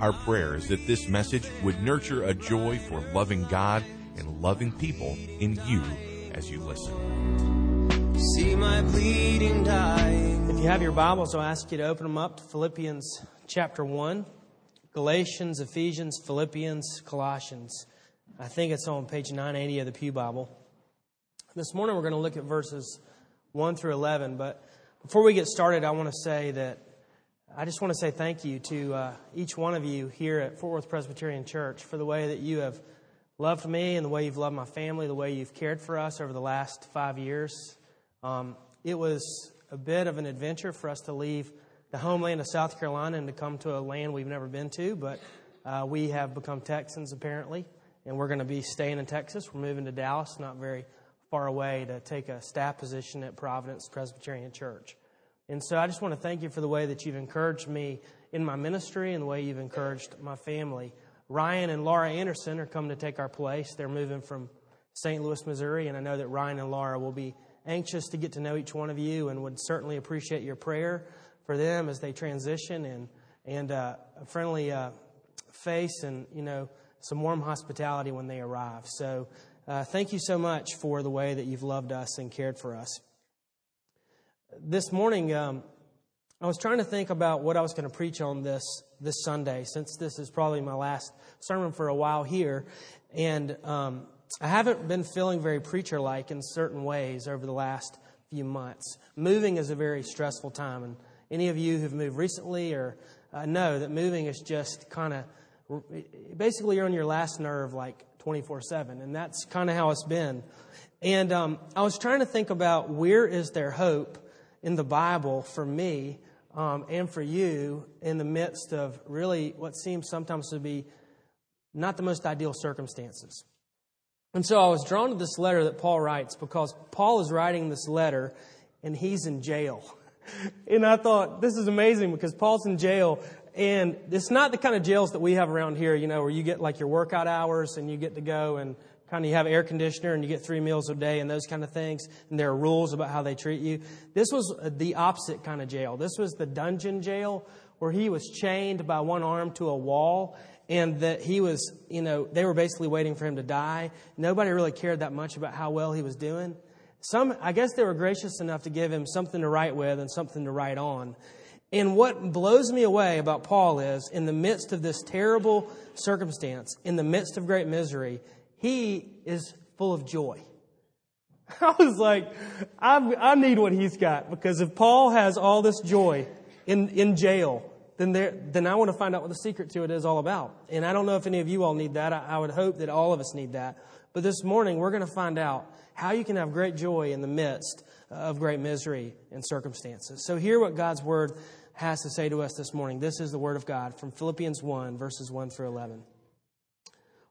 Our prayer is that this message would nurture a joy for loving God and loving people in you as you listen. See my bleeding dying. If you have your Bibles, I'll ask you to open them up to Philippians chapter 1, Galatians, Ephesians, Philippians, Colossians. I think it's on page 980 of the Pew Bible. This morning we're going to look at verses 1 through 11, but before we get started, I want to say that I just want to say thank you to uh, each one of you here at Fort Worth Presbyterian Church for the way that you have loved me and the way you've loved my family, the way you've cared for us over the last five years. Um, it was a bit of an adventure for us to leave the homeland of South Carolina and to come to a land we've never been to, but uh, we have become Texans apparently, and we're going to be staying in Texas. We're moving to Dallas, not very far away to take a staff position at Providence Presbyterian Church. And so I just want to thank you for the way that you've encouraged me in my ministry and the way you've encouraged my family. Ryan and Laura Anderson are coming to take our place. They're moving from St. Louis, Missouri, and I know that Ryan and Laura will be anxious to get to know each one of you and would certainly appreciate your prayer for them as they transition and and uh, a friendly uh, face and you know some warm hospitality when they arrive. So uh, thank you so much for the way that you've loved us and cared for us. This morning, um, I was trying to think about what I was going to preach on this this Sunday, since this is probably my last sermon for a while here, and um, I haven't been feeling very preacher-like in certain ways over the last few months. Moving is a very stressful time, and any of you who've moved recently or uh, know that moving is just kind of basically you're on your last nerve, like 24 7. And that's kind of how it's been. And um, I was trying to think about where is there hope in the Bible for me um, and for you in the midst of really what seems sometimes to be not the most ideal circumstances. And so I was drawn to this letter that Paul writes because Paul is writing this letter and he's in jail. And I thought, this is amazing because Paul's in jail and it's not the kind of jails that we have around here, you know, where you get like your workout hours and you get to go and kind of you have air conditioner and you get three meals a day and those kind of things. And there are rules about how they treat you. This was uh, the opposite kind of jail. This was the dungeon jail where he was chained by one arm to a wall and that he was, you know, they were basically waiting for him to die. Nobody really cared that much about how well he was doing. Some, I guess they were gracious enough to give him something to write with and something to write on. And what blows me away about Paul is, in the midst of this terrible circumstance, in the midst of great misery, he is full of joy. I was like, I, I need what he's got because if Paul has all this joy in, in jail, then, there, then I want to find out what the secret to it is all about. And I don't know if any of you all need that. I, I would hope that all of us need that. But this morning, we're going to find out how you can have great joy in the midst of great misery and circumstances. So, hear what God's word has to say to us this morning. This is the Word of God from Philippians 1, verses 1 through 11.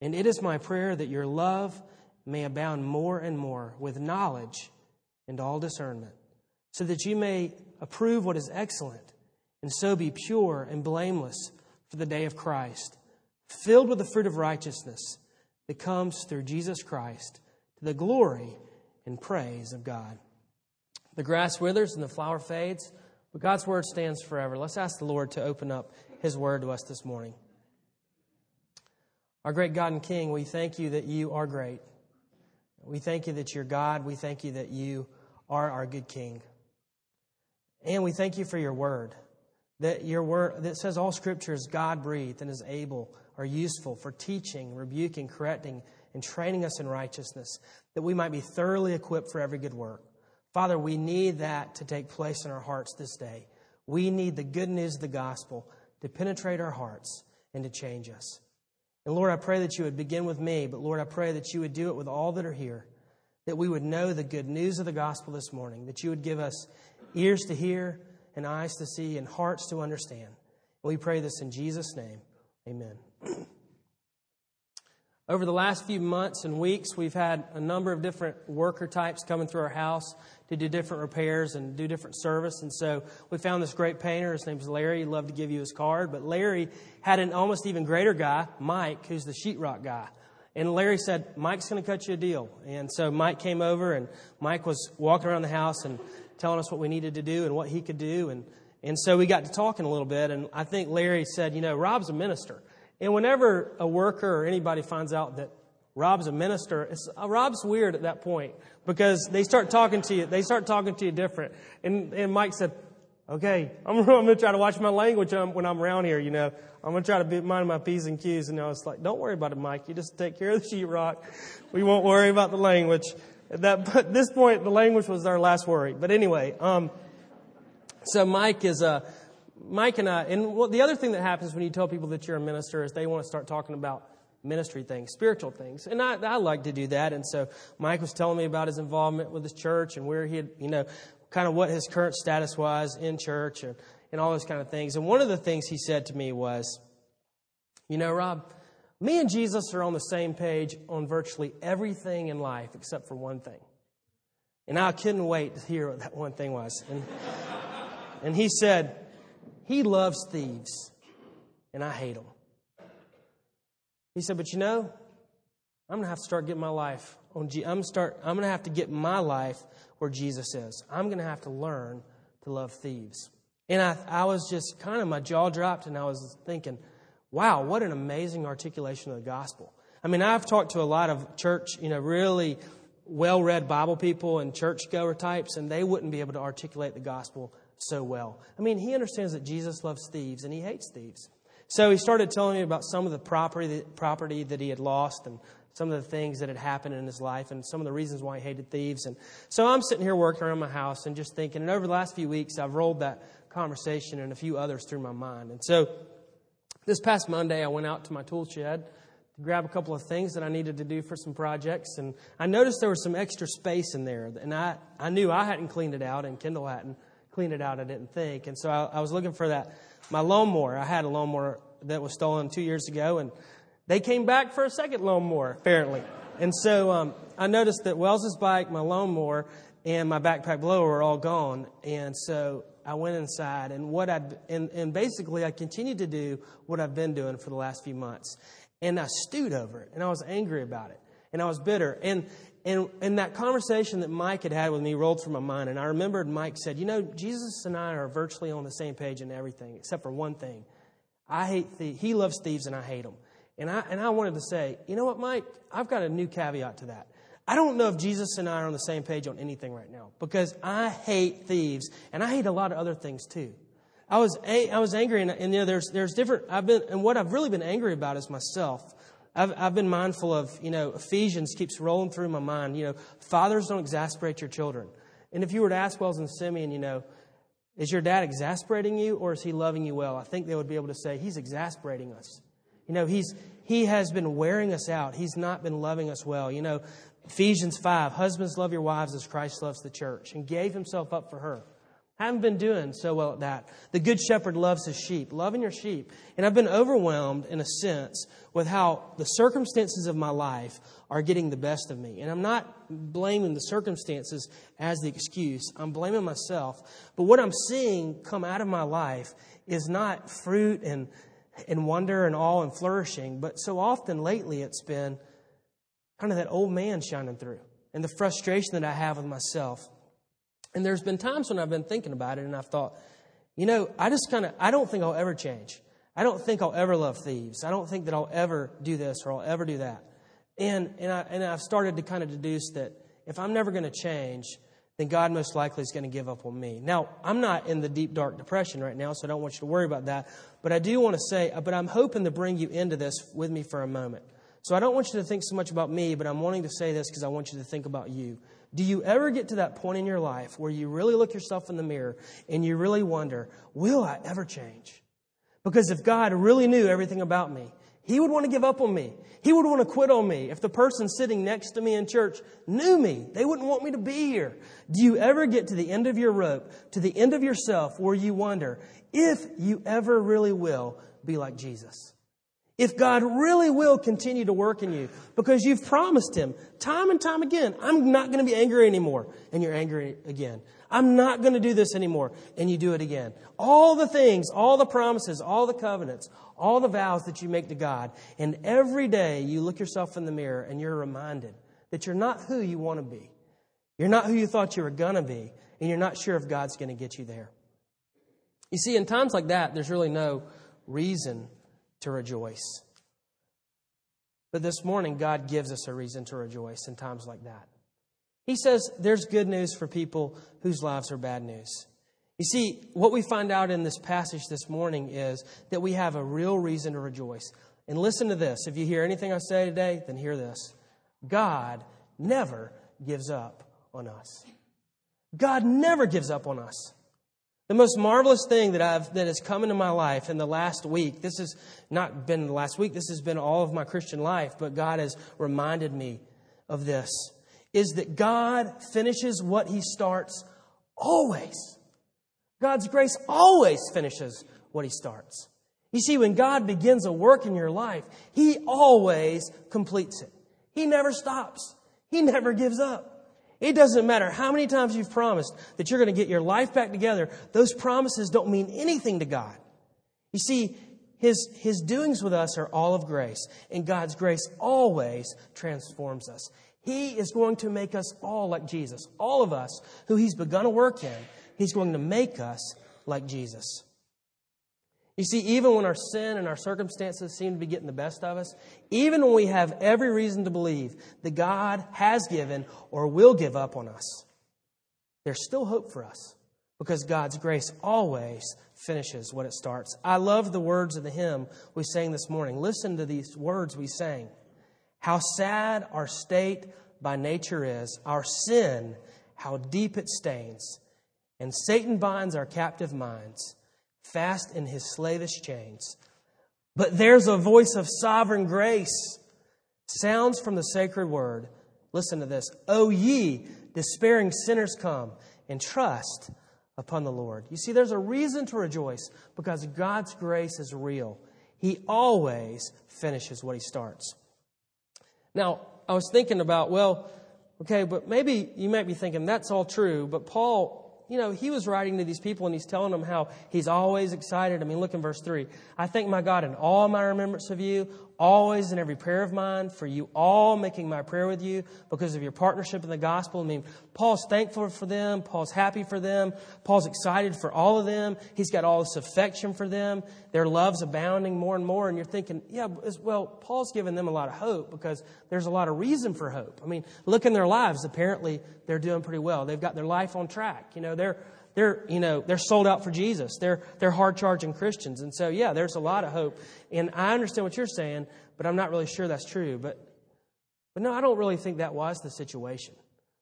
And it is my prayer that your love may abound more and more with knowledge and all discernment, so that you may approve what is excellent, and so be pure and blameless for the day of Christ, filled with the fruit of righteousness that comes through Jesus Christ to the glory and praise of God. The grass withers and the flower fades, but God's word stands forever. Let's ask the Lord to open up his word to us this morning. Our great God and King, we thank you that you are great. We thank you that you're God. We thank you that you are our good King. And we thank you for your word. That your word that says all scripture is God breathed and is able or useful for teaching, rebuking, correcting, and training us in righteousness, that we might be thoroughly equipped for every good work. Father, we need that to take place in our hearts this day. We need the good news of the gospel to penetrate our hearts and to change us. And Lord, I pray that you would begin with me, but Lord, I pray that you would do it with all that are here, that we would know the good news of the gospel this morning, that you would give us ears to hear and eyes to see and hearts to understand. We pray this in Jesus' name. Amen. Over the last few months and weeks, we've had a number of different worker types coming through our house to do different repairs and do different service. And so we found this great painter. His name's Larry. He'd love to give you his card. But Larry had an almost even greater guy, Mike, who's the sheetrock guy. And Larry said, Mike's going to cut you a deal. And so Mike came over, and Mike was walking around the house and telling us what we needed to do and what he could do. And, and so we got to talking a little bit. And I think Larry said, You know, Rob's a minister. And whenever a worker or anybody finds out that Rob's a minister, uh, Rob's weird at that point because they start talking to you. They start talking to you different. And, and Mike said, okay, I'm, I'm going to try to watch my language when I'm around here, you know. I'm going to try to be, mind my P's and Q's. And I was like, don't worry about it, Mike. You just take care of the sheetrock. We won't worry about the language. At, that, at this point, the language was our last worry. But anyway, um, so Mike is a, Mike and I, and the other thing that happens when you tell people that you're a minister is they want to start talking about ministry things, spiritual things. And I, I like to do that. And so Mike was telling me about his involvement with his church and where he had, you know, kind of what his current status was in church and, and all those kind of things. And one of the things he said to me was, you know, Rob, me and Jesus are on the same page on virtually everything in life except for one thing. And I couldn't wait to hear what that one thing was. And, and he said, he loves thieves, and I hate them. He said, But you know, I'm going to have to start getting my life on G- I'm start I'm going to have to get my life where Jesus is. I'm going to have to learn to love thieves. And I, I was just kind of, my jaw dropped, and I was thinking, wow, what an amazing articulation of the gospel. I mean, I've talked to a lot of church, you know, really well read Bible people and churchgoer types, and they wouldn't be able to articulate the gospel so well. I mean, he understands that Jesus loves thieves and he hates thieves. So he started telling me about some of the property, property that he had lost and some of the things that had happened in his life and some of the reasons why he hated thieves. And so I'm sitting here working around my house and just thinking, and over the last few weeks, I've rolled that conversation and a few others through my mind. And so this past Monday, I went out to my tool shed to grab a couple of things that I needed to do for some projects. And I noticed there was some extra space in there. And I, I knew I hadn't cleaned it out and Kendall hadn't clean it out, I didn't think. And so I, I was looking for that. My lawnmower, I had a lawnmower that was stolen two years ago, and they came back for a second lawnmower, apparently. And so um, I noticed that Wells's bike, my lawnmower, and my backpack blower were all gone. And so I went inside, and what I and, and basically I continued to do what I've been doing for the last few months. And I stewed over it, and I was angry about it, and I was bitter. And and, and that conversation that Mike had had with me rolled through my mind. And I remembered Mike said, You know, Jesus and I are virtually on the same page in everything, except for one thing. I hate thieves. He loves thieves, and I hate them. And I, and I wanted to say, You know what, Mike? I've got a new caveat to that. I don't know if Jesus and I are on the same page on anything right now because I hate thieves, and I hate a lot of other things too. I was, I was angry, and, and you know, there's, there's different, I've been, and what I've really been angry about is myself. I've, I've been mindful of, you know, Ephesians keeps rolling through my mind. You know, fathers don't exasperate your children. And if you were to ask Wells and Simeon, you know, is your dad exasperating you or is he loving you well? I think they would be able to say, he's exasperating us. You know, he's, he has been wearing us out. He's not been loving us well. You know, Ephesians 5, husbands love your wives as Christ loves the church and gave himself up for her. I haven't been doing so well at that. The good shepherd loves his sheep, loving your sheep. And I've been overwhelmed in a sense with how the circumstances of my life are getting the best of me. And I'm not blaming the circumstances as the excuse. I'm blaming myself. But what I'm seeing come out of my life is not fruit and and wonder and awe and flourishing. But so often lately, it's been kind of that old man shining through and the frustration that I have with myself. And there's been times when I've been thinking about it and I've thought, you know, I just kind of, I don't think I'll ever change. I don't think I'll ever love thieves. I don't think that I'll ever do this or I'll ever do that. And, and, I, and I've started to kind of deduce that if I'm never going to change, then God most likely is going to give up on me. Now, I'm not in the deep, dark depression right now, so I don't want you to worry about that. But I do want to say, uh, but I'm hoping to bring you into this with me for a moment. So I don't want you to think so much about me, but I'm wanting to say this because I want you to think about you. Do you ever get to that point in your life where you really look yourself in the mirror and you really wonder, will I ever change? Because if God really knew everything about me, He would want to give up on me. He would want to quit on me. If the person sitting next to me in church knew me, they wouldn't want me to be here. Do you ever get to the end of your rope, to the end of yourself, where you wonder if you ever really will be like Jesus? If God really will continue to work in you because you've promised Him time and time again, I'm not going to be angry anymore, and you're angry again. I'm not going to do this anymore, and you do it again. All the things, all the promises, all the covenants, all the vows that you make to God, and every day you look yourself in the mirror and you're reminded that you're not who you want to be. You're not who you thought you were going to be, and you're not sure if God's going to get you there. You see, in times like that, there's really no reason to rejoice. But this morning, God gives us a reason to rejoice in times like that. He says there's good news for people whose lives are bad news. You see, what we find out in this passage this morning is that we have a real reason to rejoice. And listen to this. If you hear anything I say today, then hear this. God never gives up on us. God never gives up on us. The most marvelous thing that I've that has come into my life in the last week, this has not been the last week, this has been all of my Christian life, but God has reminded me of this, is that God finishes what he starts always. God's grace always finishes what he starts. You see, when God begins a work in your life, he always completes it. He never stops. He never gives up. It doesn't matter how many times you've promised that you're going to get your life back together, those promises don't mean anything to God. You see, his, his doings with us are all of grace, and God's grace always transforms us. He is going to make us all like Jesus. All of us who He's begun a work in, He's going to make us like Jesus. You see, even when our sin and our circumstances seem to be getting the best of us, even when we have every reason to believe that God has given or will give up on us, there's still hope for us because God's grace always finishes what it starts. I love the words of the hymn we sang this morning. Listen to these words we sang. How sad our state by nature is, our sin, how deep it stains, and Satan binds our captive minds fast in his slavish chains. But there's a voice of sovereign grace, sounds from the sacred word. Listen to this. O ye despairing sinners, come and trust upon the Lord. You see, there's a reason to rejoice because God's grace is real. He always finishes what he starts. Now, I was thinking about, well, okay, but maybe you might be thinking that's all true, but Paul you know, he was writing to these people and he's telling them how he's always excited. I mean, look in verse 3. I thank my God in all my remembrance of you, always in every prayer of mine, for you all making my prayer with you because of your partnership in the gospel. I mean, Paul's thankful for them. Paul's happy for them. Paul's excited for all of them. He's got all this affection for them. Their love's abounding more and more. And you're thinking, yeah, well, Paul's given them a lot of hope because there's a lot of reason for hope. I mean, look in their lives. Apparently, they're doing pretty well. They've got their life on track. You know, they're, they're, you know, they're sold out for Jesus. They're, they're hard charging Christians. And so, yeah, there's a lot of hope. And I understand what you're saying, but I'm not really sure that's true. But, but no, I don't really think that was the situation.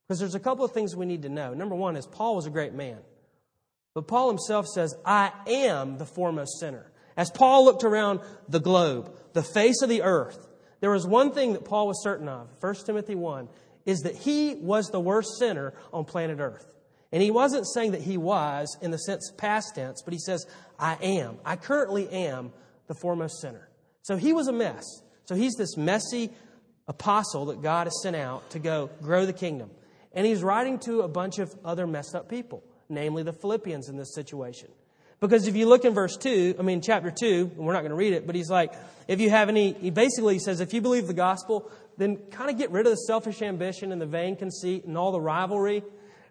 Because there's a couple of things we need to know. Number one is Paul was a great man. But Paul himself says, I am the foremost sinner. As Paul looked around the globe, the face of the earth, there was one thing that Paul was certain of. 1 Timothy 1 is that he was the worst sinner on planet earth. And he wasn't saying that he was in the sense past tense, but he says, I am. I currently am the foremost sinner. So he was a mess. So he's this messy apostle that God has sent out to go grow the kingdom. And he's writing to a bunch of other messed up people, namely the Philippians in this situation. Because if you look in verse 2, I mean, chapter 2, and we're not going to read it, but he's like, if you have any, he basically says, if you believe the gospel, then kind of get rid of the selfish ambition and the vain conceit and all the rivalry.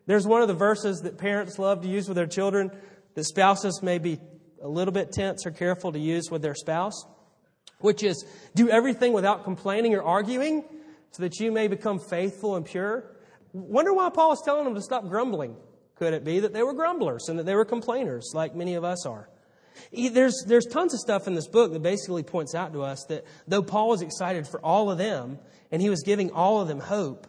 There's one of the verses that parents love to use with their children that spouses may be a little bit tense or careful to use with their spouse, which is do everything without complaining or arguing so that you may become faithful and pure. Wonder why Paul is telling them to stop grumbling. Could it be that they were grumblers and that they were complainers like many of us are? There's, there's tons of stuff in this book that basically points out to us that though Paul was excited for all of them and he was giving all of them hope,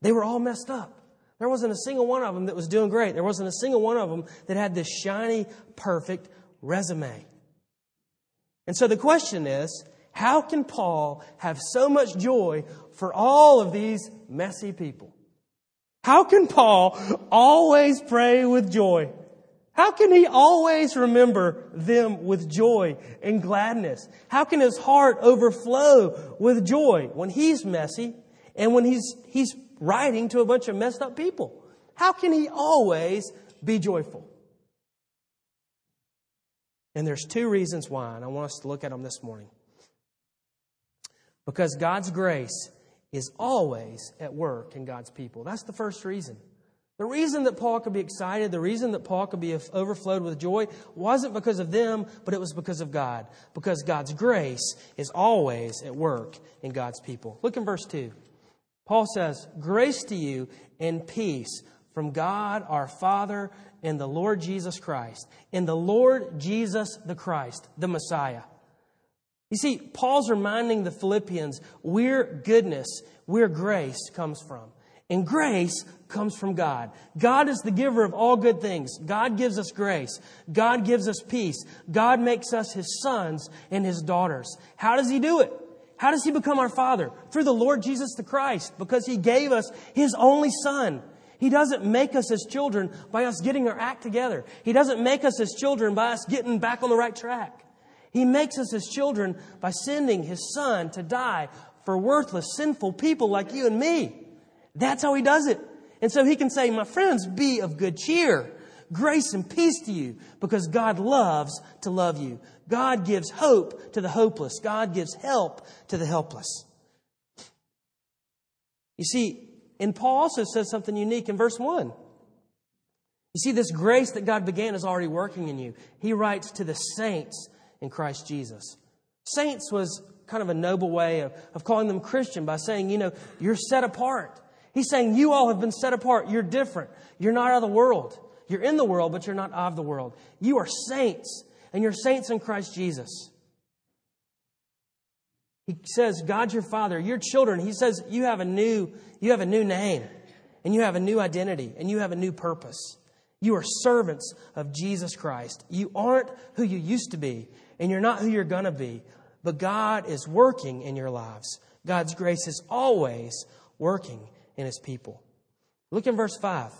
they were all messed up. There wasn't a single one of them that was doing great. There wasn't a single one of them that had this shiny, perfect resume. And so the question is how can Paul have so much joy for all of these messy people? How can Paul always pray with joy? How can he always remember them with joy and gladness? How can his heart overflow with joy when he's messy and when he's, he's writing to a bunch of messed up people? How can he always be joyful? And there's two reasons why, and I want us to look at them this morning. Because God's grace is always at work in God's people. That's the first reason. The reason that Paul could be excited, the reason that Paul could be overflowed with joy wasn't because of them, but it was because of God. Because God's grace is always at work in God's people. Look in verse 2. Paul says, Grace to you and peace from God our Father and the Lord Jesus Christ. In the Lord Jesus the Christ, the Messiah. You see, Paul's reminding the Philippians where goodness, where grace comes from. And grace comes from God. God is the giver of all good things. God gives us grace. God gives us peace. God makes us his sons and his daughters. How does he do it? How does he become our father? Through the Lord Jesus the Christ, because he gave us his only son. He doesn't make us as children by us getting our act together. He doesn't make us as children by us getting back on the right track. He makes us as children by sending his son to die for worthless, sinful people like you and me. That's how he does it. And so he can say, My friends, be of good cheer. Grace and peace to you because God loves to love you. God gives hope to the hopeless. God gives help to the helpless. You see, and Paul also says something unique in verse 1. You see, this grace that God began is already working in you. He writes to the saints in Christ Jesus. Saints was kind of a noble way of, of calling them Christian by saying, you know, you're set apart. He's saying you all have been set apart. You're different. You're not out of the world. You're in the world, but you're not of the world. You are saints, and you're saints in Christ Jesus. He says, God your Father, your children. He says you have a new, you have a new name, and you have a new identity, and you have a new purpose. You are servants of Jesus Christ. You aren't who you used to be and you're not who you're going to be, but God is working in your lives. God's grace is always working in his people. Look in verse 5.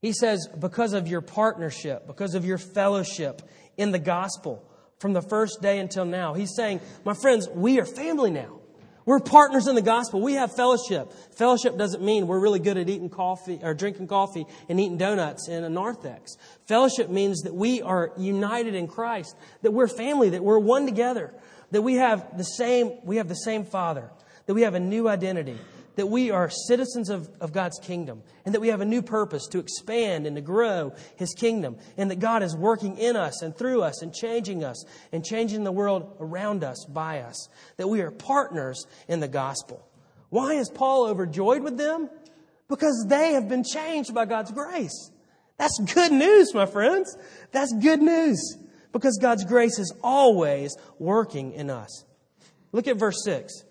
He says, because of your partnership, because of your fellowship in the gospel from the first day until now, he's saying, my friends, we are family now. We're partners in the gospel. We have fellowship. Fellowship doesn't mean we're really good at eating coffee or drinking coffee and eating donuts in a narthex. Fellowship means that we are united in Christ, that we're family, that we're one together, that we have the same, we have the same Father, that we have a new identity, that we are citizens of, of God's kingdom and that we have a new purpose to expand and to grow His kingdom and that God is working in us and through us and changing us and changing the world around us by us, that we are partners in the gospel. Why is Paul overjoyed with them? Because they have been changed by God's grace. That's good news, my friends. That's good news because God's grace is always working in us. Look at verse 6.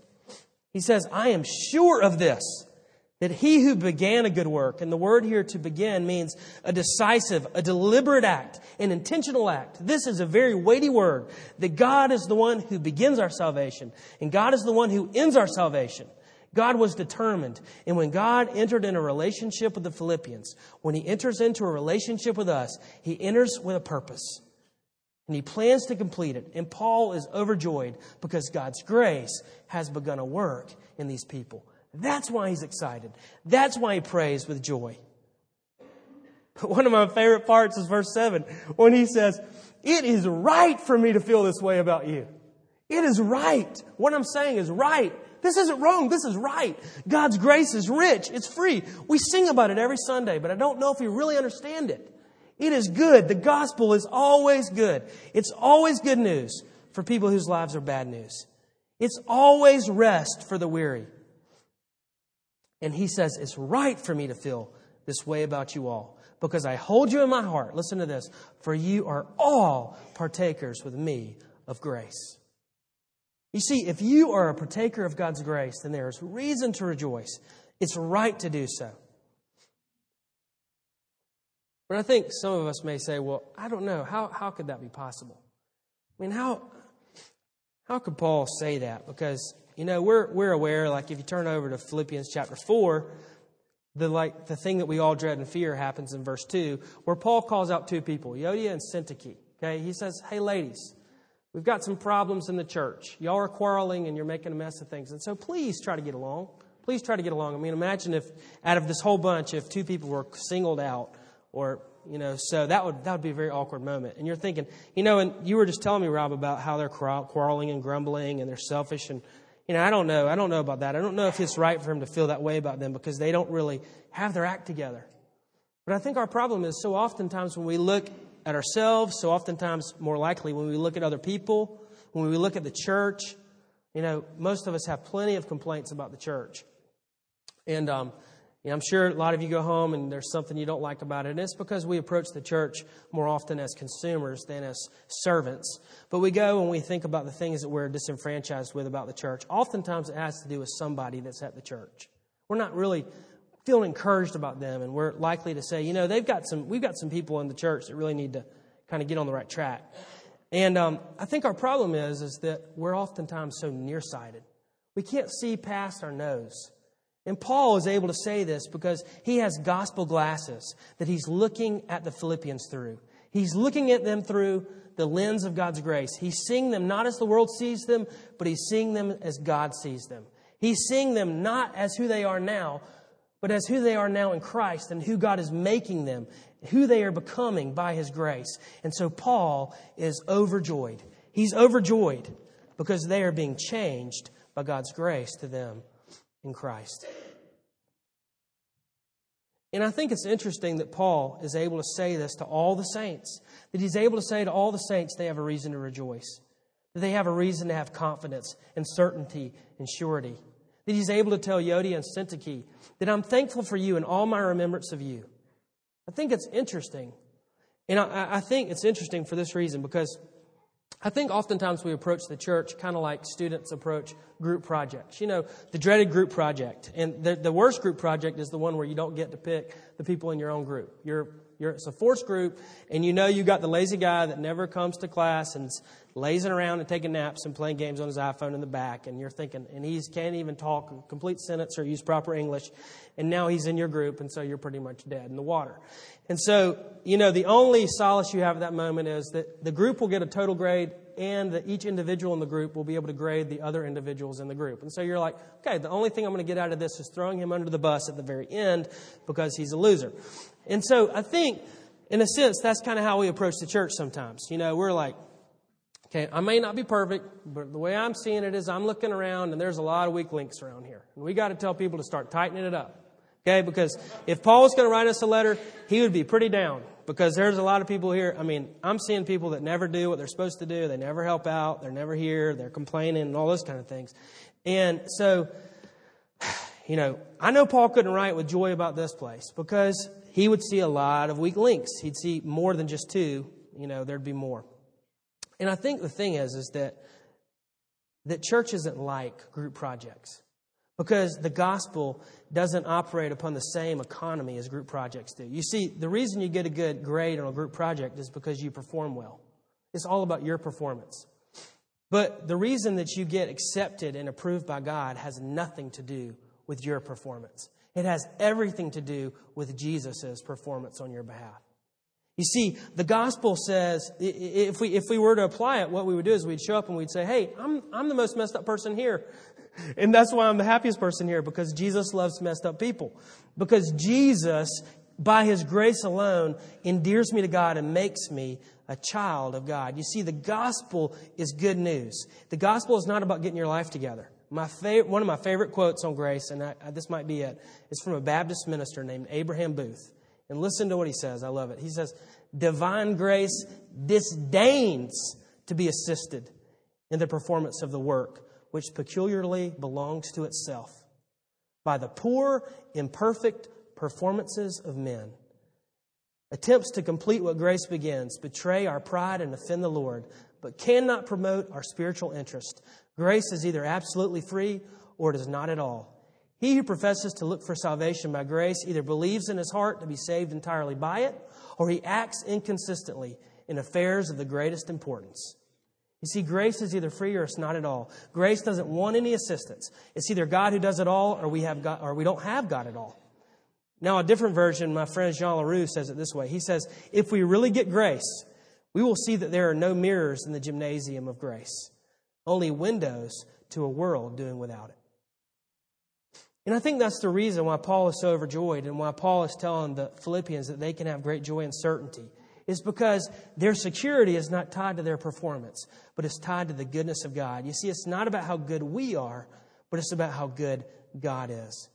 He says, I am sure of this, that he who began a good work, and the word here to begin means a decisive, a deliberate act, an intentional act. This is a very weighty word, that God is the one who begins our salvation, and God is the one who ends our salvation. God was determined. And when God entered in a relationship with the Philippians, when he enters into a relationship with us, he enters with a purpose and he plans to complete it. And Paul is overjoyed because God's grace has begun a work in these people. That's why he's excited. That's why he prays with joy. But one of my favorite parts is verse 7 when he says, It is right for me to feel this way about you. It is right. What I'm saying is right. This isn't wrong. This is right. God's grace is rich. It's free. We sing about it every Sunday, but I don't know if we really understand it. It is good. The gospel is always good. It's always good news for people whose lives are bad news. It's always rest for the weary. And he says, It's right for me to feel this way about you all because I hold you in my heart. Listen to this. For you are all partakers with me of grace. You see, if you are a partaker of God's grace, then there is reason to rejoice. It's right to do so. But I think some of us may say, well, I don't know. How, how could that be possible? I mean, how, how could Paul say that? Because, you know, we're, we're aware, like if you turn over to Philippians chapter 4, the, like, the thing that we all dread and fear happens in verse 2, where Paul calls out two people, Euodia and Syntyche. Okay, he says, hey, ladies, we've got some problems in the church. Y'all are quarreling and you're making a mess of things. And so please try to get along. Please try to get along. I mean, imagine if out of this whole bunch, if two people were singled out or you know so that would that would be a very awkward moment. And you're thinking you know and you were just telling me rob about how they're quarreling and grumbling and they're selfish and you know i don't know i don't know about that. I don't know if it's right for him to feel that way about them because they don't really have their act together. But i think our problem is so oftentimes when we look at ourselves so oftentimes more likely when we look at other people when we look at the church you know most of us have plenty of complaints about the church. And um, you know, I'm sure a lot of you go home and there's something you don't like about it. And it's because we approach the church more often as consumers than as servants. But we go and we think about the things that we're disenfranchised with about the church. Oftentimes it has to do with somebody that's at the church. We're not really feeling encouraged about them, and we're likely to say, you know, they've got some, we've got some people in the church that really need to kind of get on the right track. And um, I think our problem is, is that we're oftentimes so nearsighted. We can't see past our nose. And Paul is able to say this because he has gospel glasses that he's looking at the Philippians through. He's looking at them through the lens of God's grace. He's seeing them not as the world sees them, but he's seeing them as God sees them. He's seeing them not as who they are now, but as who they are now in Christ and who God is making them, who they are becoming by his grace. And so Paul is overjoyed. He's overjoyed because they are being changed by God's grace to them in Christ. And I think it's interesting that Paul is able to say this to all the saints, that he's able to say to all the saints they have a reason to rejoice, that they have a reason to have confidence and certainty and surety, that he's able to tell Euodia and Syntyche that I'm thankful for you in all my remembrance of you. I think it's interesting. And I, I think it's interesting for this reason because I think oftentimes we approach the church kind of like students approach group projects. You know, the dreaded group project. And the, the worst group project is the one where you don't get to pick the people in your own group. You're, you're, it's a forced group, and you know you got the lazy guy that never comes to class and's lazing around and taking naps and playing games on his iPhone in the back, and you're thinking, and he can't even talk a complete sentence or use proper English, and now he's in your group, and so you're pretty much dead in the water. And so, you know, the only solace you have at that moment is that the group will get a total grade and that each individual in the group will be able to grade the other individuals in the group. And so you're like, okay, the only thing I'm going to get out of this is throwing him under the bus at the very end because he's a loser. And so I think, in a sense, that's kind of how we approach the church sometimes. You know, we're like, okay, I may not be perfect, but the way I'm seeing it is I'm looking around and there's a lot of weak links around here. And we got to tell people to start tightening it up. Okay, because if Paul was going to write us a letter, he would be pretty down because there's a lot of people here. I mean, I'm seeing people that never do what they're supposed to do. They never help out. They're never here. They're complaining and all those kind of things. And so, you know, I know Paul couldn't write with joy about this place because he would see a lot of weak links. He'd see more than just two. You know, there'd be more. And I think the thing is, is that that church isn't like group projects because the gospel doesn't operate upon the same economy as group projects do. You see, the reason you get a good grade on a group project is because you perform well. It's all about your performance. But the reason that you get accepted and approved by God has nothing to do with your performance. It has everything to do with Jesus' performance on your behalf. You see, the gospel says, if we, if we were to apply it, what we would do is we'd show up and we'd say, hey, I'm, I'm the most messed up person here. And that's why I'm the happiest person here, because Jesus loves messed up people. Because Jesus by his grace alone endears me to God and makes me a child of God. You see, the gospel is good news. The gospel is not about getting your life together. My one of my favorite quotes on grace, and I, this might be it, is from a Baptist minister named Abraham Booth. And listen to what he says. I love it. He says, Divine grace disdains to be assisted in the performance of the work which peculiarly belongs to itself by the poor, imperfect performances of men. Attempts to complete what grace begins betray our pride and offend the Lord, but cannot promote our spiritual interest. Grace is either absolutely free or it is not at all. He who professes to look for salvation by grace either believes in his heart to be saved entirely by it, or he acts inconsistently in affairs of the greatest importance. You see, grace is either free or it's not at all. Grace doesn't want any assistance. It's either God who does it all, or we have God, or we don't have God at all. Now, a different version, my friend Jean Larroux says it this way. He says, if we really get grace, we will see that there are no mirrors in the gymnasium of grace, only windows to a world doing without it. And I think that's the reason why Paul is so overjoyed and why Paul is telling the Philippians that they can have great joy and certainty. Is because their security is not tied to their performance, but it's tied to the goodness of God. You see, it's not about how good we are, but it's about how good God is.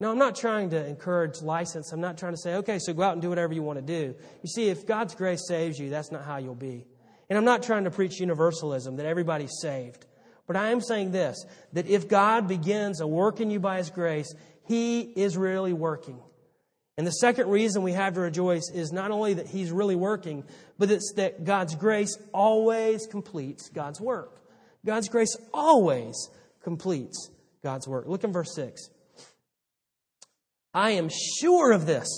Now, I'm not trying to encourage license. I'm not trying to say, okay, so go out and do whatever you want to do. You see, if God's grace saves you, that's not how you'll be. And I'm not trying to preach universalism, that everybody's saved. But I am saying this that if God begins a work in you by His grace, He is really working. And the second reason we have to rejoice is not only that He's really working, but it's that God's grace always completes God's work. God's grace always completes God's work. Look in verse 6. I am sure of this.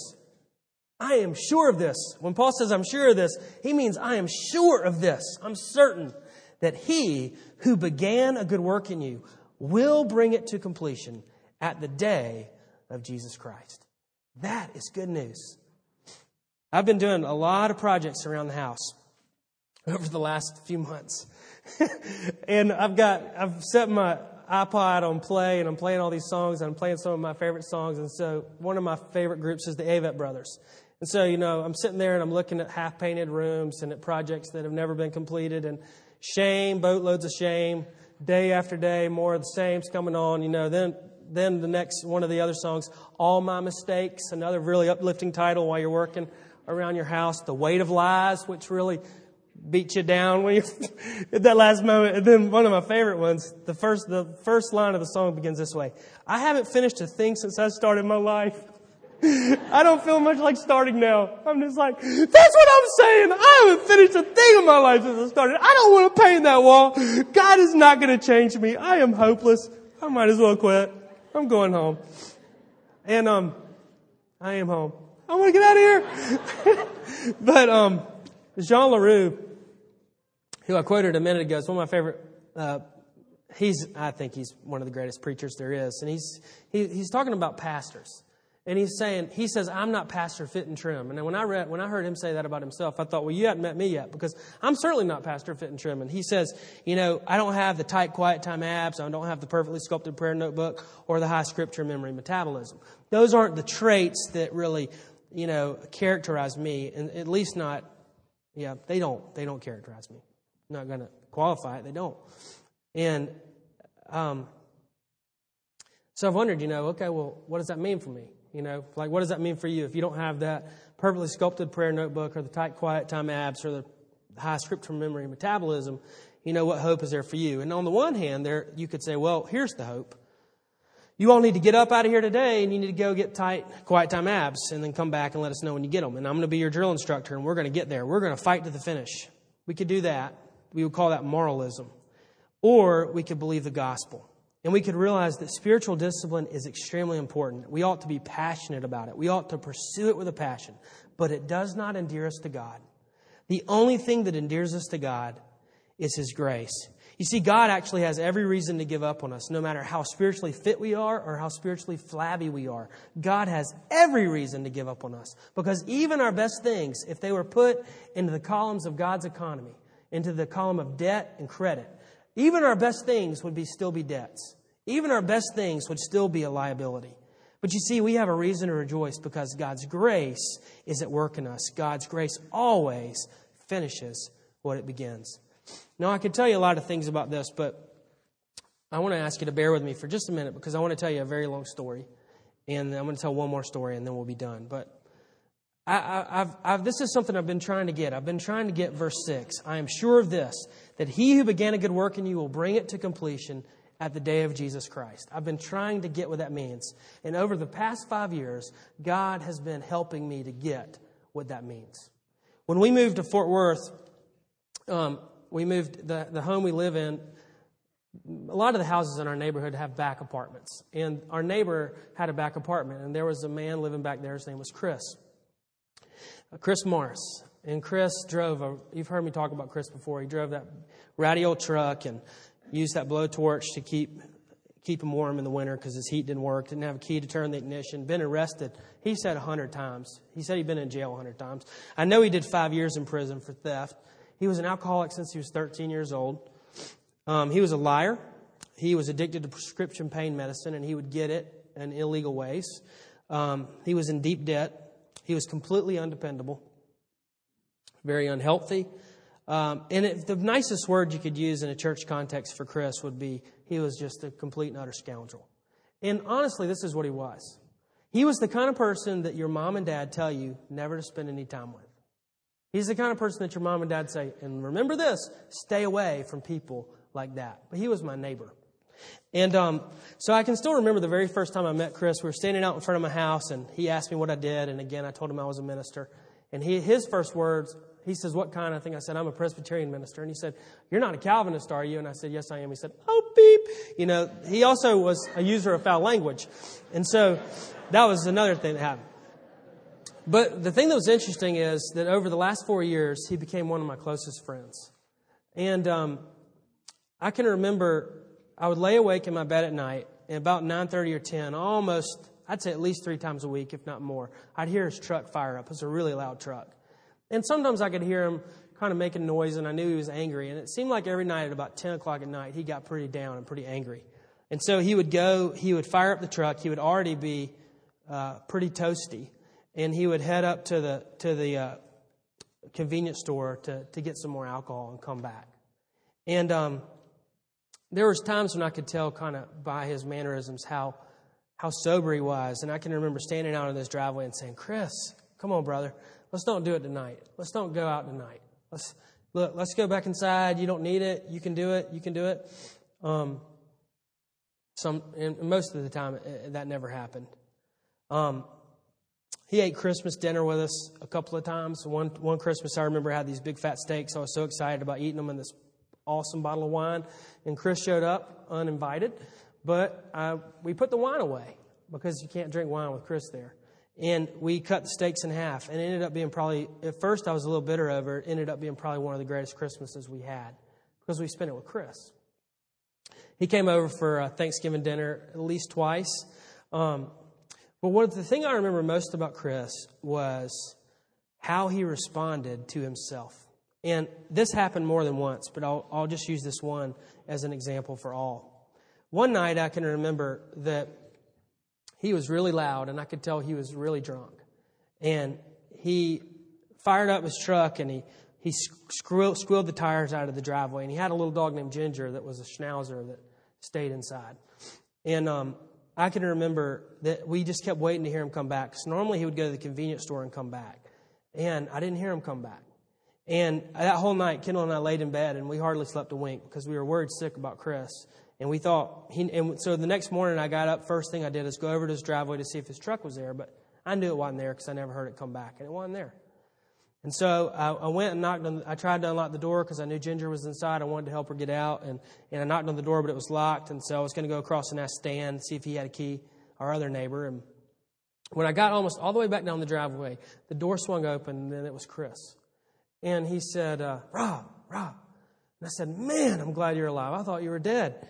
I am sure of this. When Paul says I'm sure of this, he means I am sure of this. I'm certain that he who began a good work in you will bring it to completion at the day of Jesus Christ. That is good news. I've been doing a lot of projects around the house over the last few months. and I've got, I've set my iPod on play and I'm playing all these songs and I'm playing some of my favorite songs. And so one of my favorite groups is the Avett Brothers. And so, you know, I'm sitting there and I'm looking at half painted rooms and at projects that have never been completed and shame, boatloads of shame, day after day, more of the same's coming on, you know, then then the next one of the other songs, All My Mistakes, another really uplifting title while you're working around your house, The Weight of Lies, which really beat you down when you at that last moment. And then one of my favorite ones, the first the first line of the song begins this way: "I haven't finished a thing since I started my life." I don't feel much like starting now. I'm just like, that's what I'm saying. I haven't finished a thing in my life since I started. I don't want to paint that wall. God is not going to change me. I am hopeless. I might as well quit. I'm going home. And, um, I am home. I want to get out of here. but, um, Jean Larroux, who I quoted a minute ago, is one of my favorite. Uh, he's, I think he's one of the greatest preachers there is, and he's he, he's talking about pastors, and he's saying he says I'm not pastor fit and trim. And when I read when I heard him say that about himself, I thought, well, you haven't met me yet because I'm certainly not pastor fit and trim. And he says, you know, I don't have the tight quiet time abs, I don't have the perfectly sculpted prayer notebook, or the high scripture memory metabolism. Those aren't the traits that really, you know, characterize me, and at least not yeah, they don't. They don't characterize me. I'm not going to qualify it. They don't. And um, so I've wondered, you know, okay, well, what does that mean for me? You know, like, what does that mean for you if you don't have that perfectly sculpted prayer notebook or the tight, quiet time abs or the high scripture memory metabolism? You know, what hope is there for you? And on the one hand, there you could say, well, here's the hope. You all need to get up out of here today and you need to go get tight, quiet time abs and then come back and let us know when you get them. And I'm going to be your drill instructor and we're going to get there. We're going to fight to the finish. We could do that. We would call that moralism. Or we could believe the gospel. And we could realize that spiritual discipline is extremely important. We ought to be passionate about it. We ought to pursue it with a passion. But it does not endear us to God. The only thing that endears us to God is His grace. You see, God actually has every reason to give up on us, no matter how spiritually fit we are or how spiritually flabby we are. God has every reason to give up on us. Because even our best things, if they were put into the columns of God's economy, into the column of debt and credit, even our best things would be still be debts. Even our best things would still be a liability. But you see, we have a reason to rejoice because God's grace is at work in us. God's grace always finishes what it begins. Now, I could tell you a lot of things about this, but I want to ask you to bear with me for just a minute because I want to tell you a very long story. And I'm going to tell one more story and then we'll be done. But I, have this is something I've been trying to get. I've been trying to get verse 6. I am sure of this, that he who began a good work in you will bring it to completion at the day of Jesus Christ. I've been trying to get what that means. And over the past five years, God has been helping me to get what that means. When we moved to Fort Worth, um, we moved the, the home we live in. A lot of the houses in our neighborhood have back apartments. And our neighbor had a back apartment, and there was a man living back there. His name was Chris. Uh, Chris Morris. And Chris drove a, you've heard me talk about Chris before. He drove that ratty old truck and used that blowtorch to keep, keep him warm in the winter because his heat didn't work. Didn't have a key to turn the ignition. Been arrested, he said, a hundred times. He said he'd been in jail a hundred times. I know he did five years in prison for theft. He was an alcoholic since he was 13 years old. Um, he was a liar. He was addicted to prescription pain medicine, and he would get it in illegal ways. Um, he was in deep debt. He was completely undependable, very unhealthy. Um, and if the nicest word you could use in a church context for Chris would be he was just a complete and utter scoundrel. And honestly, this is what he was. He was the kind of person that your mom and dad tell you never to spend any time with. He's the kind of person that your mom and dad say, and remember this, stay away from people like that. But he was my neighbor. And um, so I can still remember the very first time I met Chris. We were standing out in front of my house, and he asked me what I did. And again, I told him I was a minister. And he, his first words, he says, What kind? I think I said, I'm a Presbyterian minister. And he said, You're not a Calvinist, are you? And I said, Yes, I am. He said, Oh, beep. You know, he also was a user of foul language. And so that was another thing that happened. But the thing that was interesting is that over the last four years, he became one of my closest friends. And um, I can remember I would lay awake in my bed at night, and about 9.30 or 10, almost, I'd say at least three times a week, if not more, I'd hear his truck fire up. It was a really loud truck. And sometimes I could hear him kind of making noise, and I knew he was angry. And it seemed like every night at about 10 o'clock at night, he got pretty down and pretty angry. And so he would go, he would fire up the truck. He would already be uh, pretty toasty. And he would head up to the, to the uh, convenience store to, to get some more alcohol and come back. And um, there was times when I could tell kind of by his mannerisms how how sober he was. And I can remember standing out in this driveway and saying, Chris, come on, brother. Let's don't do it tonight. Let's don't go out tonight. Let's look, let's go back inside. You don't need it. You can do it. You can do it. Um, some and most of the time that never happened. Um, he ate Christmas dinner with us a couple of times. One one Christmas, I remember I had these big fat steaks. I was so excited about eating them in this awesome bottle of wine. And Chris showed up uninvited, but uh, we put the wine away because you can't drink wine with Chris there. And we cut the steaks in half, and it ended up being probably, at first I was a little bitter over it, ended up being probably one of the greatest Christmases we had because we spent it with Chris. He came over for uh, Thanksgiving dinner at least twice. Um, but what the thing I remember most about Chris was how he responded to himself. And this happened more than once, but I'll, I'll just use this one as an example for all. One night I can remember that he was really loud and I could tell he was really drunk. And he fired up his truck and he, he squealed, the tires out of the driveway. And he had a little dog named Ginger that was a schnauzer that stayed inside. And um, I can remember that we just kept waiting to hear him come back. Because normally he would go to the convenience store and come back. And I didn't hear him come back. And that whole night, Kendall and I laid in bed and we hardly slept a wink because we were worried sick about Chris. And we thought, he, and so the next morning I got up, first thing I did is go over to his driveway to see if his truck was there, but I knew it wasn't there because I never heard it come back, and it wasn't there. And so I, I went and knocked on, I tried to unlock the door because I knew Ginger was inside. I wanted to help her get out, and, and I knocked on the door, but it was locked, and so I was going to go across and ask Stan, see if he had a key, our other neighbor. And when I got almost all the way back down the driveway, the door swung open, and then it was Chris. And he said, uh, Rob, Rob. And I said, Man, I'm glad you're alive. I thought you were dead.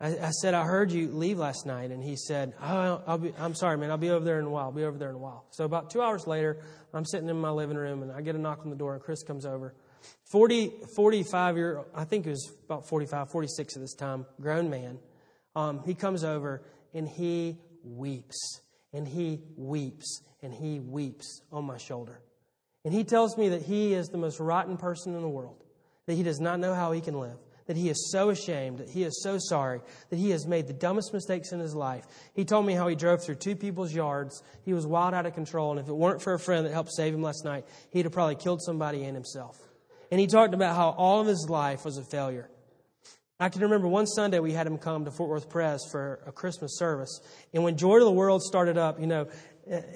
I, I said, I heard you leave last night. And he said, oh, I'll be, I'm sorry, man. I'll be over there in a while. I'll be over there in a while. So about two hours later, I'm sitting in my living room and I get a knock on the door and Chris comes over. 40, 45 year, I think he was about 45, 46 at this time, grown man. Um, he comes over and he weeps. and he weeps and he weeps on my shoulder. And he tells me that he is the most rotten person in the world, that he does not know how he can live, that he is so ashamed, that he is so sorry, that he has made the dumbest mistakes in his life. He told me how he drove through two people's yards. He was wild out of control, and if it weren't for a friend that helped save him last night, he'd have probably killed somebody and himself. And he talked about how all of his life was a failure. I can remember one Sunday we had him come to Fort Worth Pres for a Christmas service. And when Joy to the World started up, you know,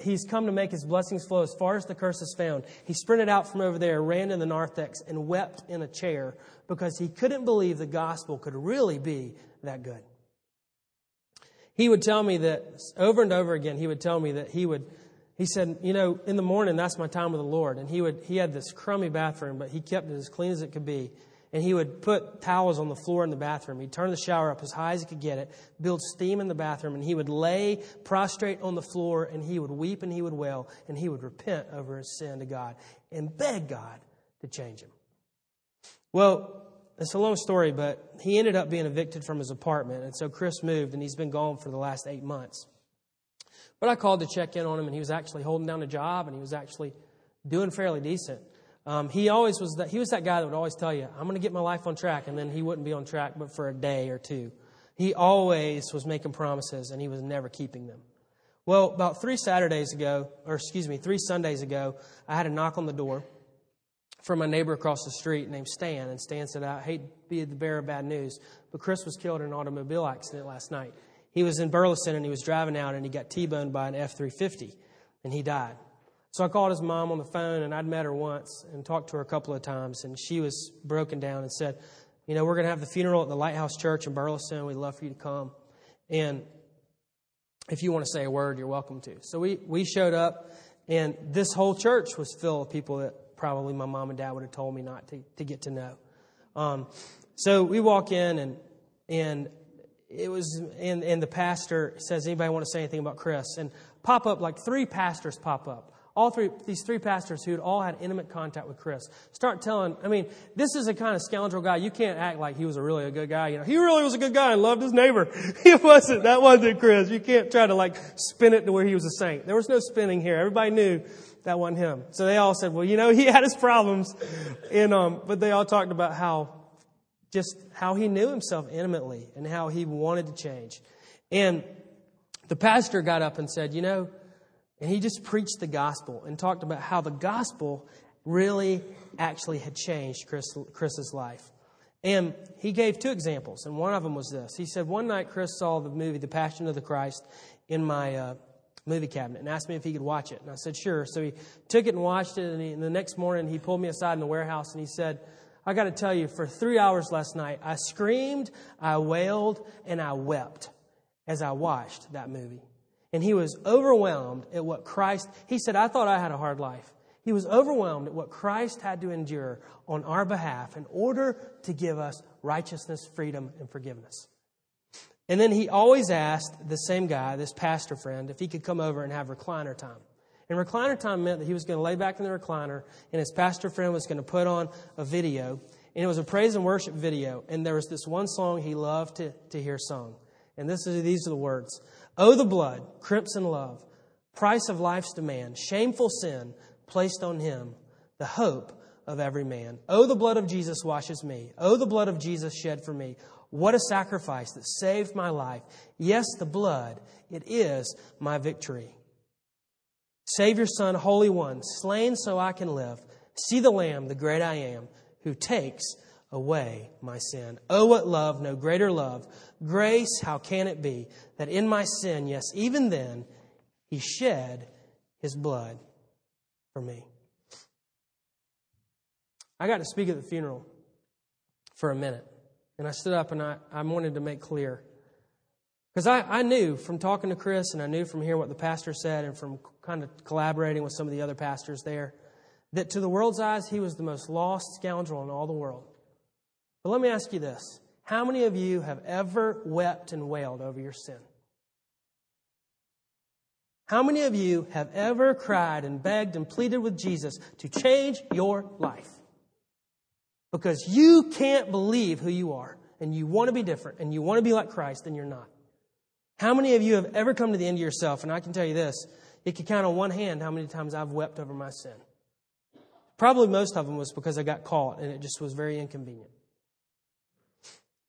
he's come to make his blessings flow as far as the curse is found. He sprinted out from over there, ran to the narthex, and wept in a chair because he couldn't believe the gospel could really be that good. He would tell me that over and over again, he would tell me that he would, he said, you know, in the morning, that's my time with the Lord. And he would, he had this crummy bathroom, but he kept it as clean as it could be and he would put towels on the floor in the bathroom. He'd turn the shower up as high as he could get it, build steam in the bathroom, and he would lay prostrate on the floor and he would weep and he would wail and he would repent over his sin to God and beg God to change him. Well, it's a long story, but he ended up being evicted from his apartment, and so Chris moved, and he's been gone for the last eight months. But I called to check in on him, and he was actually holding down a job, and he was actually doing fairly decent. Um, he always was that he was that guy that would always tell you, "I'm going to get my life on track," and then he wouldn't be on track but for a day or two. He always was making promises, and he was never keeping them. Well, about three Saturdays ago, or excuse me, three Sundays ago, I had a knock on the door from my neighbor across the street named Stan, and Stan said, "I hate to be the bearer of bad news, but Chris was killed in an automobile accident last night. He was in Burleson and he was driving out, and he got T-boned by an F-350, and he died." So I called his mom on the phone, and I'd met her once and talked to her a couple of times, and she was broken down and said, You know, we're going to have the funeral at the Lighthouse Church in Burleson. We'd love for you to come. And if you want to say a word, you're welcome to. So we, we showed up, and this whole church was filled with people that probably my mom and dad would have told me not to, to get to know. Um, so we walk in, and, and it was, and, and the pastor says, Anybody want to say anything about Chris? And pop up, like three pastors pop up all three, these three pastors who had all had intimate contact with Chris start telling, I mean, this is a kind of scoundrel guy. You can't act like he was a really a good guy. You know, he really was a good guy and loved his neighbor. He wasn't. That wasn't Chris. You can't try to like spin it to where he was a saint. There was no spinning here. Everybody knew that wasn't him. So they all said, well, you know, he had his problems. And, um, but they all talked about how, just how he knew himself intimately and how he wanted to change. And the pastor got up and said, you know, and he just preached the gospel and talked about how the gospel really actually had changed Chris, Chris's life. And he gave two examples, and one of them was this. He said, One night Chris saw the movie, The Passion of the Christ, in my uh, movie cabinet and asked me if he could watch it. And I said, Sure. So he took it and watched it, and, he, and the next morning he pulled me aside in the warehouse and he said, I got to tell you, for three hours last night, I screamed, I wailed, and I wept as I watched that movie and he was overwhelmed at what Christ, he said, I thought I had a hard life. He was overwhelmed at what Christ had to endure on our behalf in order to give us righteousness, freedom, and forgiveness. And then he always asked the same guy, this pastor friend, if he could come over and have recliner time. And recliner time meant that he was going to lay back in the recliner and his pastor friend was going to put on a video. And it was a praise and worship video. And there was this one song he loved to, to hear sung. And this is, these are the words Oh, the blood, crimson love, price of life's demand, shameful sin placed on him, the hope of every man. Oh, the blood of Jesus washes me. Oh, the blood of Jesus shed for me. What a sacrifice that saved my life. Yes, the blood, it is my victory. Savior, Son, Holy One, slain so I can live. See the Lamb, the great I am, who takes away my sin. Oh, what love, no greater love. Grace, how can it be that in my sin, yes, even then, he shed his blood for me? I got to speak at the funeral for a minute. And I stood up and I, I wanted to make clear. Because I, I knew from talking to Chris and I knew from hearing what the pastor said and from kind of collaborating with some of the other pastors there that to the world's eyes, he was the most lost scoundrel in all the world. But let me ask you this How many of you have ever wept and wailed over your sin? How many of you have ever cried and begged and pleaded with Jesus to change your life? Because you can't believe who you are and you want to be different and you want to be like Christ and you're not. How many of you have ever come to the end of yourself? And I can tell you this you can count on one hand how many times I've wept over my sin. Probably most of them was because I got caught and it just was very inconvenient.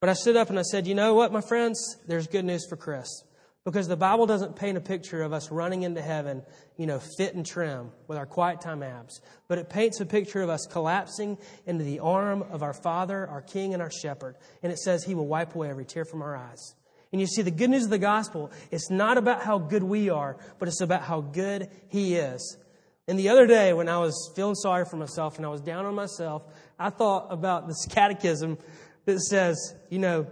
But I stood up and I said, You know what, my friends? There's good news for Chris. Because the Bible doesn't paint a picture of us running into heaven, you know, fit and trim with our quiet time abs, but it paints a picture of us collapsing into the arm of our Father, our King, and our Shepherd. And it says He will wipe away every tear from our eyes. And you see, the good news of the gospel, it's not about how good we are, but it's about how good He is. And the other day, when I was feeling sorry for myself and I was down on myself, I thought about this catechism that says, you know,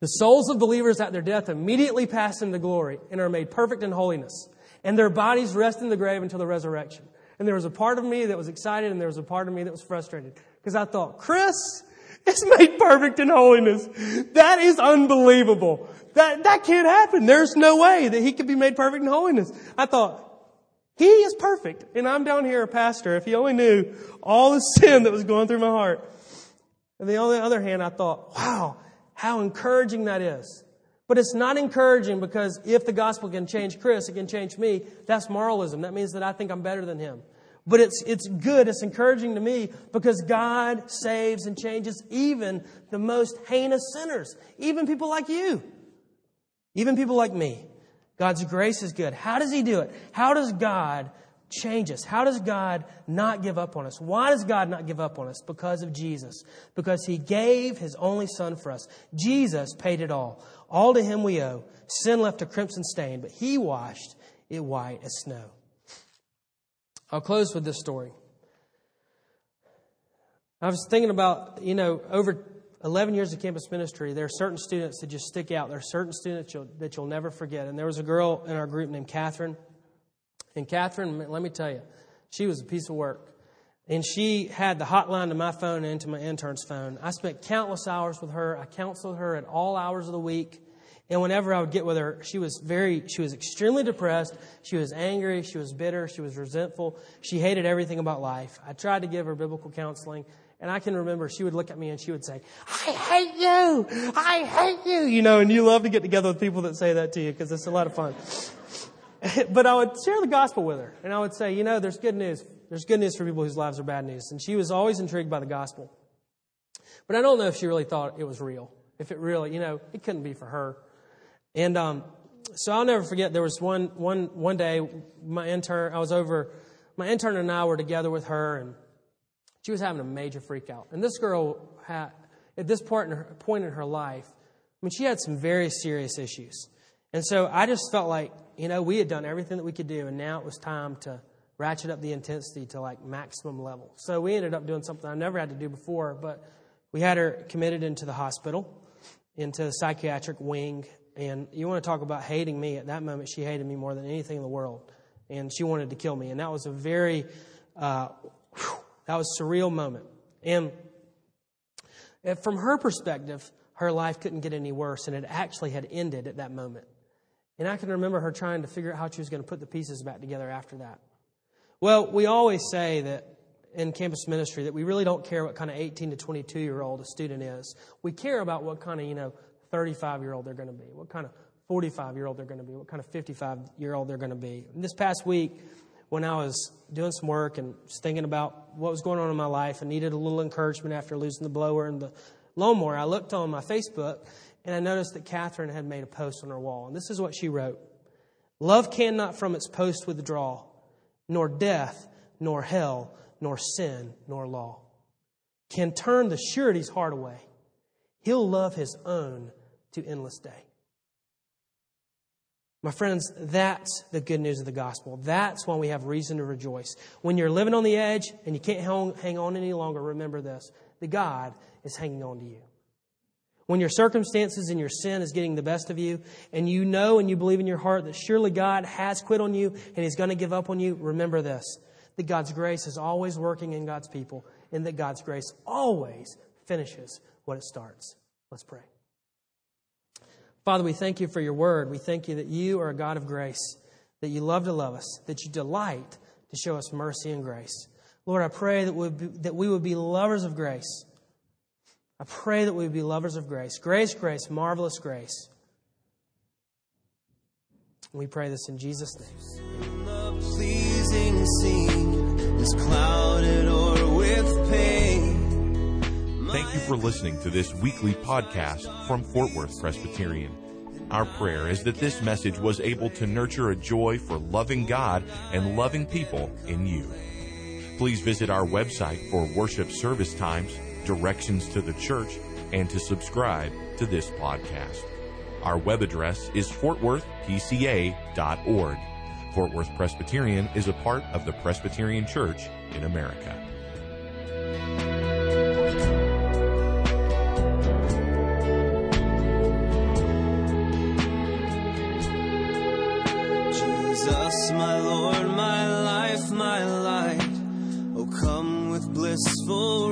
the souls of believers at their death immediately pass into glory and are made perfect in holiness, and their bodies rest in the grave until the resurrection. And there was a part of me that was excited, and there was a part of me that was frustrated because I thought, Chris is made perfect in holiness. That is unbelievable. That, that can't happen. There's no way that he could be made perfect in holiness. I thought, he is perfect. And I'm down here a pastor. If he only knew all the sin that was going through my heart. And on the other hand, I thought, wow, how encouraging that is. But it's not encouraging because if the gospel can change Chris, it can change me. That's moralism. That means that I think I'm better than him. But it's, it's good, it's encouraging to me because God saves and changes even the most heinous sinners, even people like you, even people like me. God's grace is good. How does He do it? How does God change us? How does God not give up on us? Why does God not give up on us? Because of Jesus. Because He gave His only Son for us. Jesus paid it all. All to Him we owe. Sin left a crimson stain, but He washed it white as snow. I'll close with this story. I was thinking about, you know, over 11 years of campus ministry, there are certain students that just stick out. There are certain students you'll, that you'll never forget. And there was a girl in our group named Catherine. And Catherine, let me tell you, she was a piece of work. And she had the hotline to my phone and to my intern's phone. I spent countless hours with her. I counseled her at all hours of the week. And whenever I would get with her, she was very, she was extremely depressed. She was angry. She was bitter. She was resentful. She hated everything about life. I tried to give her biblical counseling. And I can remember she would look at me and she would say, I hate you. I hate you. You know, and you love to get together with people that say that to you because it's a lot of fun. but I would share the gospel with her, and I would say, you know, there's good news. There's good news for people whose lives are bad news. And she was always intrigued by the gospel. But I don't know if she really thought it was real. If it really, you know, it couldn't be for her. And um, so I'll never forget. There was one one one day, my intern. I was over. My intern and I were together with her, and she was having a major freak out. And this girl had, at this point in her, point in her life, I mean, she had some very serious issues. And so I just felt like you know, we had done everything that we could do, and now it was time to ratchet up the intensity to like maximum level. So we ended up doing something I never had to do before, but we had her committed into the hospital, into the psychiatric wing. And you want to talk about hating me at that moment, she hated me more than anything in the world. And she wanted to kill me. And that was a very, uh, whew, that was surreal moment. And from her perspective, her life couldn't get any worse, and it actually had ended at that moment. And I can remember her trying to figure out how she was going to put the pieces back together after that. Well, we always say that in campus ministry that we really don't care what kind of 18 to 22 year old a student is. We care about what kind of, you know, 35 year old they're going to be, what kind of 45 year old they're going to be, what kind of 55 year old they're going to be. And this past week, when I was doing some work and thinking about what was going on in my life and needed a little encouragement after losing the blower and the lawnmower, I looked on my Facebook and I noticed that Catherine had made a post on her wall. And this is what she wrote Love cannot from its post withdraw, nor death, nor hell, nor sin, nor law can turn the surety's heart away. He'll love his own to endless day. My friends, that's the good news of the gospel. That's why we have reason to rejoice. When you're living on the edge and you can't hang on any longer, remember this the God is hanging on to you. When your circumstances and your sin is getting the best of you, and you know and you believe in your heart that surely God has quit on you and He's going to give up on you, remember this that God's grace is always working in God's people, and that God's grace always finishes what it starts. Let's pray. Father, we thank you for your word. We thank you that you are a God of grace, that you love to love us, that you delight to show us mercy and grace. Lord, I pray that we would be, that we would be lovers of grace I pray that we would be lovers of grace. Grace, grace, marvelous grace. We pray this in Jesus' name. The pleasing scene is clouded or with pain. Thank you for listening to this weekly podcast from Fort Worth Presbyterian. Our prayer is that this message was able to nurture a joy for loving God and loving people in you. Please visit our website for worship service times, directions to the church, and to subscribe to this podcast. Our web address is fortworthpca.org. Fort Worth Presbyterian is a part of the Presbyterian Church in America. Jesus, my Lord, my life, my light. Oh, come with blissful